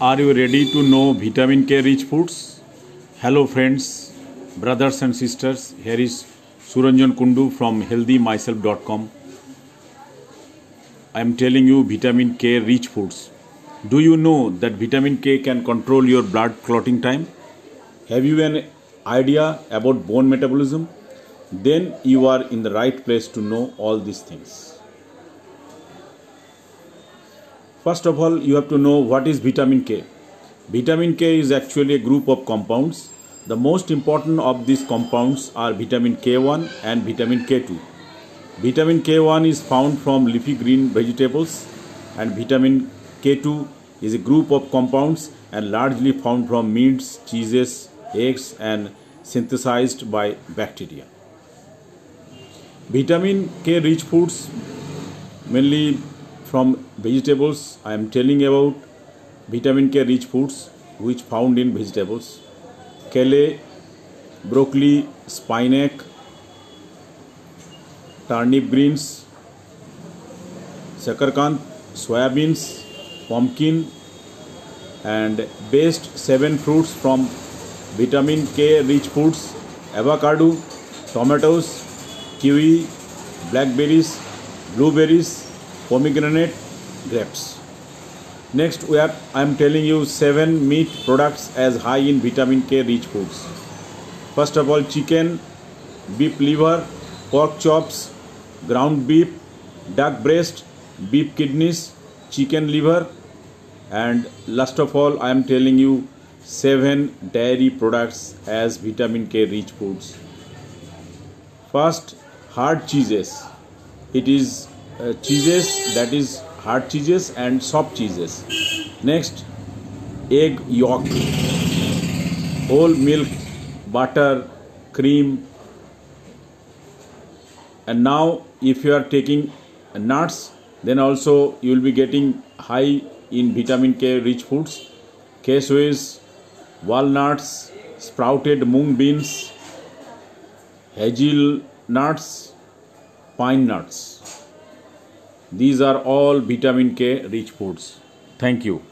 Are you ready to know vitamin K rich foods? Hello, friends, brothers, and sisters. Here is Suranjan Kundu from healthymyself.com. I am telling you vitamin K rich foods. Do you know that vitamin K can control your blood clotting time? Have you an idea about bone metabolism? Then you are in the right place to know all these things. First of all, you have to know what is vitamin K. Vitamin K is actually a group of compounds. The most important of these compounds are vitamin K1 and vitamin K2. Vitamin K1 is found from leafy green vegetables and vitamin K2 is a group of compounds and largely found from meats, cheeses, eggs and synthesized by bacteria. Vitamin K rich foods mainly from vegetables i am telling about vitamin k rich foods which found in vegetables kale broccoli spinach turnip greens sakarkand soybeans pumpkin and best seven fruits from vitamin k rich foods avocado tomatoes kiwi blackberries blueberries pomegranate grapes. Next we have i am telling you seven meat products as high in vitamin k rich foods. First of all chicken beef liver pork chops ground beef duck breast beef kidneys chicken liver and last of all i am telling you seven dairy products as vitamin k rich foods. First hard cheeses. It is uh, cheeses that is hard cheeses and soft cheeses. Next egg yolk. Whole milk butter cream. And now if you are taking nuts then also you will be getting high in vitamin k rich foods. Cashews walnuts sprouted mung beans hazelnuts pine nuts these are all vitamin K rich foods. Thank you.